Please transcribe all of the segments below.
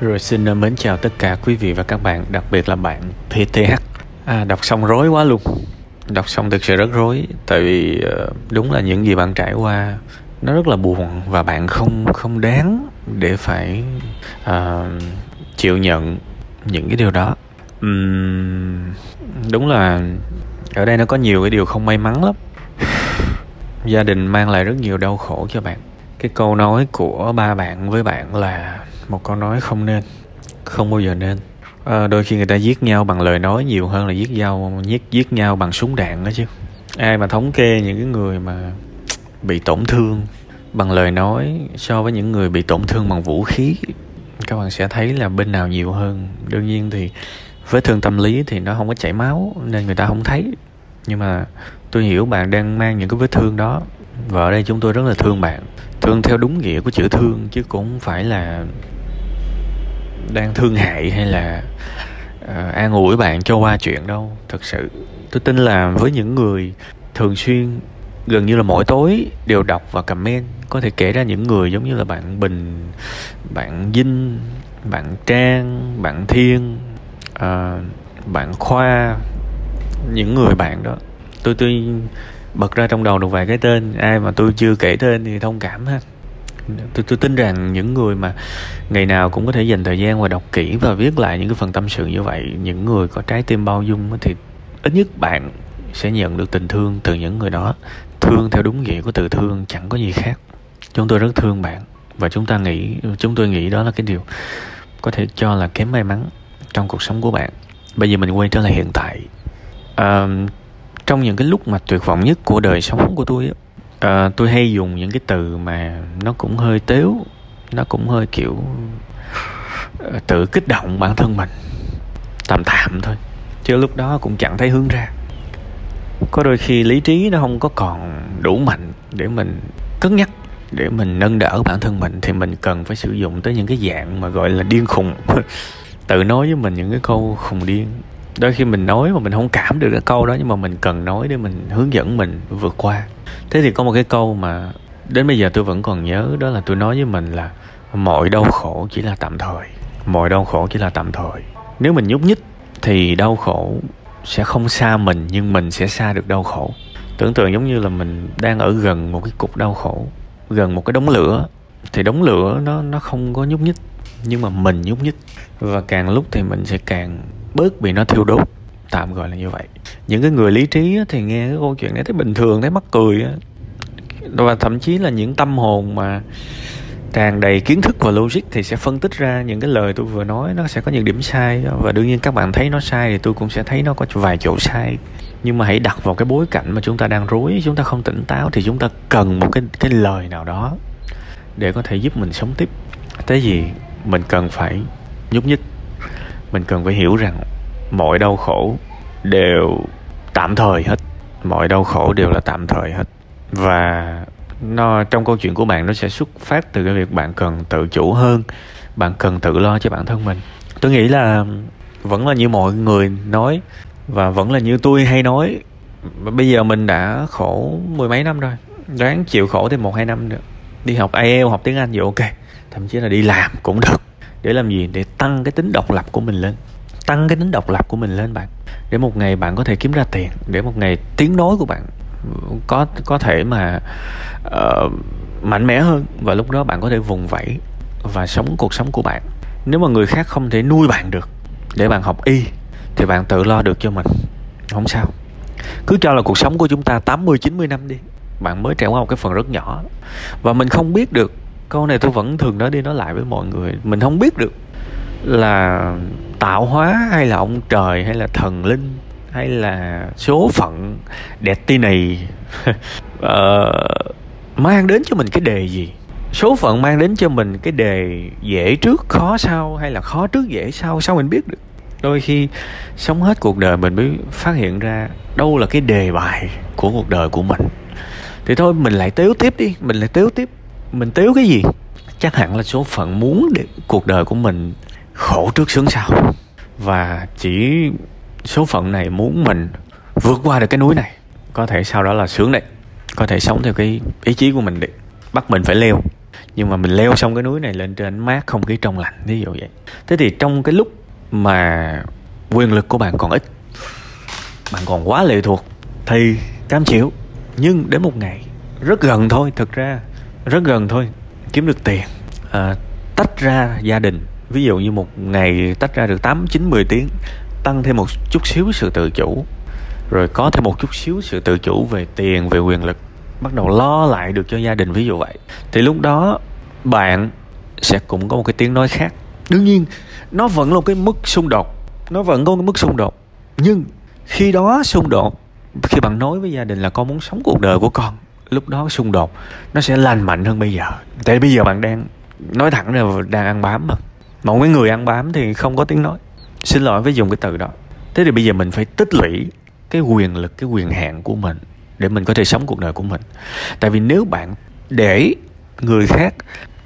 Rồi xin ờ, mến chào tất cả quý vị và các bạn, đặc biệt là bạn PTH. À, đọc xong rối quá luôn. Đọc xong thực sự rất rối, tại vì ờ, đúng là những gì bạn trải qua nó rất là buồn và bạn không không đáng để phải uh, chịu nhận những cái điều đó. Uhm, đúng là ở đây nó có nhiều cái điều không may mắn lắm. Gia đình mang lại rất nhiều đau khổ cho bạn. Cái câu nói của ba bạn với bạn là một câu nói không nên không bao giờ nên. À, đôi khi người ta giết nhau bằng lời nói nhiều hơn là giết nhau giết giết nhau bằng súng đạn đó chứ. Ai mà thống kê những cái người mà bị tổn thương bằng lời nói so với những người bị tổn thương bằng vũ khí các bạn sẽ thấy là bên nào nhiều hơn. Đương nhiên thì vết thương tâm lý thì nó không có chảy máu nên người ta không thấy. Nhưng mà tôi hiểu bạn đang mang những cái vết thương đó. Và ở đây chúng tôi rất là thương bạn. Thương theo đúng nghĩa của chữ thương chứ cũng không phải là đang thương hại hay là uh, an ủi bạn cho qua chuyện đâu? Thật sự tôi tin là với những người thường xuyên gần như là mỗi tối đều đọc và comment có thể kể ra những người giống như là bạn bình bạn vinh bạn trang bạn thiên uh, bạn khoa những người bạn đó. Tôi tôi bật ra trong đầu được vài cái tên ai mà tôi chưa kể tên thì thông cảm ha tôi tôi tin rằng những người mà ngày nào cũng có thể dành thời gian và đọc kỹ và viết lại những cái phần tâm sự như vậy những người có trái tim bao dung thì ít nhất bạn sẽ nhận được tình thương từ những người đó. Thương theo đúng nghĩa của từ thương chẳng có gì khác. Chúng tôi rất thương bạn và chúng ta nghĩ chúng tôi nghĩ đó là cái điều có thể cho là kém may mắn trong cuộc sống của bạn. Bây giờ mình quay trở lại hiện tại. À, trong những cái lúc mà tuyệt vọng nhất của đời sống của tôi à, tôi hay dùng những cái từ mà nó cũng hơi tếu nó cũng hơi kiểu ờ, tự kích động bản thân mình tạm tạm thôi chứ lúc đó cũng chẳng thấy hướng ra. Có đôi khi lý trí nó không có còn đủ mạnh để mình cân nhắc để mình nâng đỡ bản thân mình thì mình cần phải sử dụng tới những cái dạng mà gọi là điên khùng. Tự nói với mình những cái câu khùng điên đôi khi mình nói mà mình không cảm được cái câu đó, nhưng mà mình cần nói để mình hướng dẫn mình vượt qua. Thế thì có một cái câu mà đến bây giờ tôi vẫn còn nhớ, đó là tôi nói với mình là mọi đau khổ chỉ là tạm thời. Mọi đau khổ chỉ là tạm thời. Nếu mình nhúc nhích thì đau khổ sẽ không xa mình, nhưng mình sẽ xa được đau khổ. Tưởng tượng giống như là mình đang ở gần một cái cục đau khổ, gần một cái đống lửa, thì đống lửa nó nó không có nhúc nhích, nhưng mà mình nhúc nhích. Và càng lúc thì mình sẽ càng bớt bị nó thiêu đốt. Tạm gọi là như vậy. Những cái người lý trí thì nghe cái câu chuyện này thấy bình thường, thấy mắc cười và thậm chí là những tâm hồn mà tràn đầy kiến thức và logic thì sẽ phân tích ra những cái lời tôi vừa nói, nó sẽ có những điểm sai. Và đương nhiên các bạn thấy nó sai thì tôi cũng sẽ thấy nó có vài chỗ sai. Nhưng mà hãy đặt vào cái bối cảnh mà chúng ta đang rối, chúng ta không tỉnh táo thì chúng ta cần một cái cái lời nào đó để có thể giúp mình sống tiếp. Thế gì mình cần phải nhúc nhích mình cần phải hiểu rằng mọi đau khổ đều tạm thời hết. Mọi đau khổ đều là tạm thời hết. Và nó, trong câu chuyện của bạn, nó sẽ xuất phát từ cái việc bạn cần tự chủ hơn, bạn cần tự lo cho bản thân mình. Tôi nghĩ là vẫn là như mọi người nói và vẫn là như tôi hay nói. Bây giờ mình đã khổ mười mấy năm rồi. Đoán chịu khổ thêm một hai năm nữa. Đi học IELTS học tiếng Anh vậy ok. Thậm chí là đi làm cũng được để làm gì? Để tăng cái tính độc lập của mình lên. Tăng cái tính độc lập của mình lên bạn. Để một ngày bạn có thể kiếm ra tiền. Để một ngày tiếng nói của bạn có có thể mà uh, mạnh mẽ hơn. Và lúc đó bạn có thể vùng vẫy và sống cuộc sống của bạn. Nếu mà người khác không thể nuôi bạn được để bạn học y thì bạn tự lo được cho mình. Không sao. Cứ cho là cuộc sống của chúng ta 80 90 năm đi. Bạn mới trải qua một cái phần rất nhỏ. Và mình không biết được câu này tôi vẫn thường nói đi nói lại với mọi người. Mình không biết được là tạo hóa hay là ông trời hay là thần linh hay là số phận đẹp ti này uh, ờ, mang đến cho mình cái đề gì? Số phận mang đến cho mình cái đề dễ trước khó sau hay là khó trước dễ sau? Sao mình biết được? Đôi khi sống hết cuộc đời mình mới phát hiện ra đâu là cái đề bài của cuộc đời của mình. Thì thôi mình lại tếu tiếp đi mình lại tếu tiếp mình tiếu cái gì? Chắc hẳn là số phận muốn để cuộc đời của mình khổ trước sướng sau. Và chỉ số phận này muốn mình vượt qua được cái núi này. Có thể sau đó là sướng đấy. Có thể sống theo cái ý chí của mình để bắt mình phải leo. Nhưng mà mình leo xong cái núi này lên trên mát không khí trong lành ví dụ vậy. Thế thì trong cái lúc mà quyền lực của bạn còn ít, bạn còn quá lệ thuộc, thì cam chịu. Nhưng đến một ngày, rất gần thôi, thực ra rất gần thôi kiếm được tiền. À, tách ra gia đình. Ví dụ như một ngày tách ra được 8, 9, 10 tiếng tăng thêm một chút xíu sự tự chủ. Rồi có thêm một chút xíu sự tự chủ về tiền về quyền lực. Bắt đầu lo lại được cho gia đình ví dụ vậy. Thì lúc đó bạn sẽ cũng có một cái tiếng nói khác. Đương nhiên nó vẫn là cái mức xung đột. Nó vẫn có cái mức xung đột. Nhưng khi đó xung đột khi bạn nói với gia đình là con muốn sống cuộc đời của con lúc đó xung đột, nó sẽ lành mạnh hơn bây giờ. Tại bây giờ bạn đang, nói thẳng là đang ăn bám mà. Một cái người ăn bám thì không có tiếng nói. Xin lỗi với dùng cái từ đó. Thế thì bây giờ mình phải tích lũy cái quyền lực, cái quyền hạn của mình để mình có thể sống cuộc đời của mình. Tại vì nếu bạn để người khác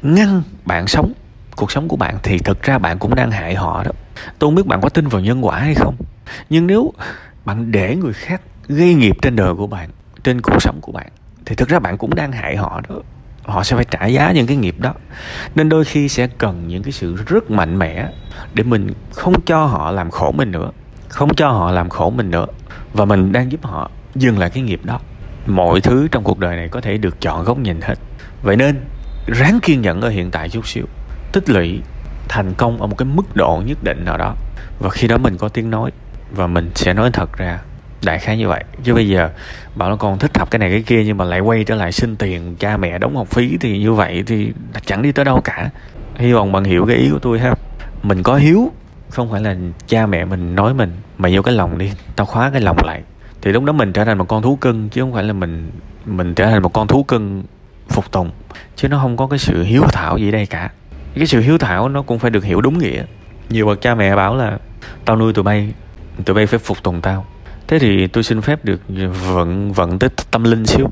ngăn bạn sống, cuộc sống của bạn thì thực ra bạn cũng đang hại họ đó. Tôi không biết bạn có tin vào nhân quả hay không. Nhưng nếu bạn để người khác gây nghiệp trên đời của bạn, trên cuộc sống của bạn thì thực ra bạn cũng đang hại họ đó. Họ sẽ phải trả giá những cái nghiệp đó. Nên đôi khi sẽ cần những cái sự rất mạnh mẽ để mình không cho họ làm khổ mình nữa, không cho họ làm khổ mình nữa. Và mình đang giúp họ dừng lại cái nghiệp đó. Mọi thứ trong cuộc đời này có thể được chọn góc nhìn hết. Vậy nên, ráng kiên nhẫn ở hiện tại chút xíu. Tích lũy, thành công ở một cái mức độ nhất định nào đó. Và khi đó mình có tiếng nói, và mình sẽ nói thật ra đại khái như vậy. Chứ bây giờ bảo là con thích học cái này cái kia nhưng mà lại quay trở lại xin tiền cha mẹ đóng học phí thì như vậy thì chẳng đi tới đâu cả. Hy vọng bạn hiểu cái ý của tôi ha. Mình có hiếu, không phải là cha mẹ mình nói mình mày vô cái lòng đi, tao khóa cái lòng lại. Thì lúc đó mình trở thành một con thú cưng, chứ không phải là mình mình trở thành một con thú cưng phục tùng. Chứ nó không có cái sự hiếu thảo gì đây cả. Cái sự hiếu thảo nó cũng phải được hiểu đúng nghĩa. Nhiều bậc cha mẹ bảo là, tao nuôi tụi bay tụi bay phải phục tùng tao thế thì tôi xin phép được vận vận tới tâm linh xíu.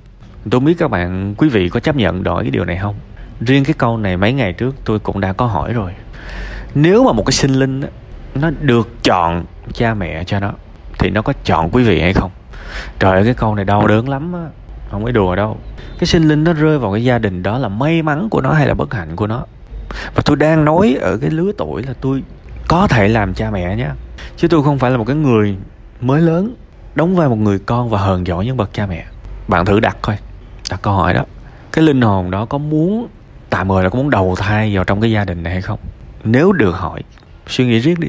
Tôi biết các bạn quý vị có chấp nhận đổi cái điều này không? Riêng cái câu này mấy ngày trước tôi cũng đã có hỏi rồi. Nếu mà một cái sinh linh đó, nó được chọn cha mẹ cho nó thì nó có chọn quý vị hay không? Trời ơi cái câu này đau đớn lắm á. Không phải đùa đâu. Cái sinh linh nó rơi vào cái gia đình đó là may mắn của nó hay là bất hạnh của nó? Và tôi đang nói ở cái lứa tuổi là tôi có thể làm cha mẹ nhé chứ tôi không phải là một cái người mới lớn đóng vai một người con và hờn giỏi những bậc cha mẹ. Bạn thử đặt coi, đặt câu hỏi đó. Cái linh hồn đó có muốn tạm thời là có muốn đầu thai vào trong cái gia đình này hay không? Nếu được hỏi, suy nghĩ riết đi.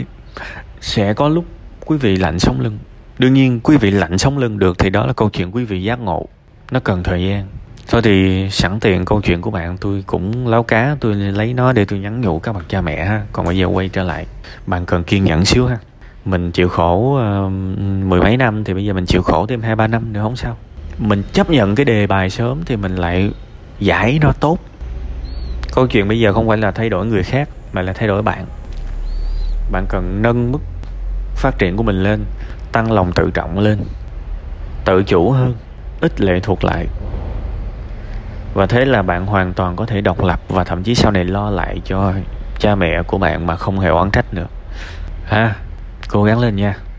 Sẽ có lúc quý vị lạnh sống lưng. Đương nhiên, quý vị lạnh sống lưng được thì đó là câu chuyện quý vị giác ngộ. Nó cần thời gian. Thôi thì sẵn tiện câu chuyện của bạn, tôi cũng láo cá, tôi lấy nó để tôi nhắn nhủ các bậc cha mẹ ha. Còn bây giờ quay trở lại. Bạn cần kiên nhẫn xíu ha mình chịu khổ uh, mười mấy năm thì bây giờ mình chịu khổ thêm hai ba năm nữa không sao. Mình chấp nhận cái đề bài sớm thì mình lại giải nó tốt. Câu chuyện bây giờ không phải là thay đổi người khác mà là thay đổi bạn. Bạn cần nâng mức phát triển của mình lên tăng lòng tự trọng lên tự chủ hơn ít lệ thuộc lại. Và thế là bạn hoàn toàn có thể độc lập và thậm chí sau này lo lại cho cha mẹ của bạn mà không hề oán trách nữa. Ha cố gắng lên nha.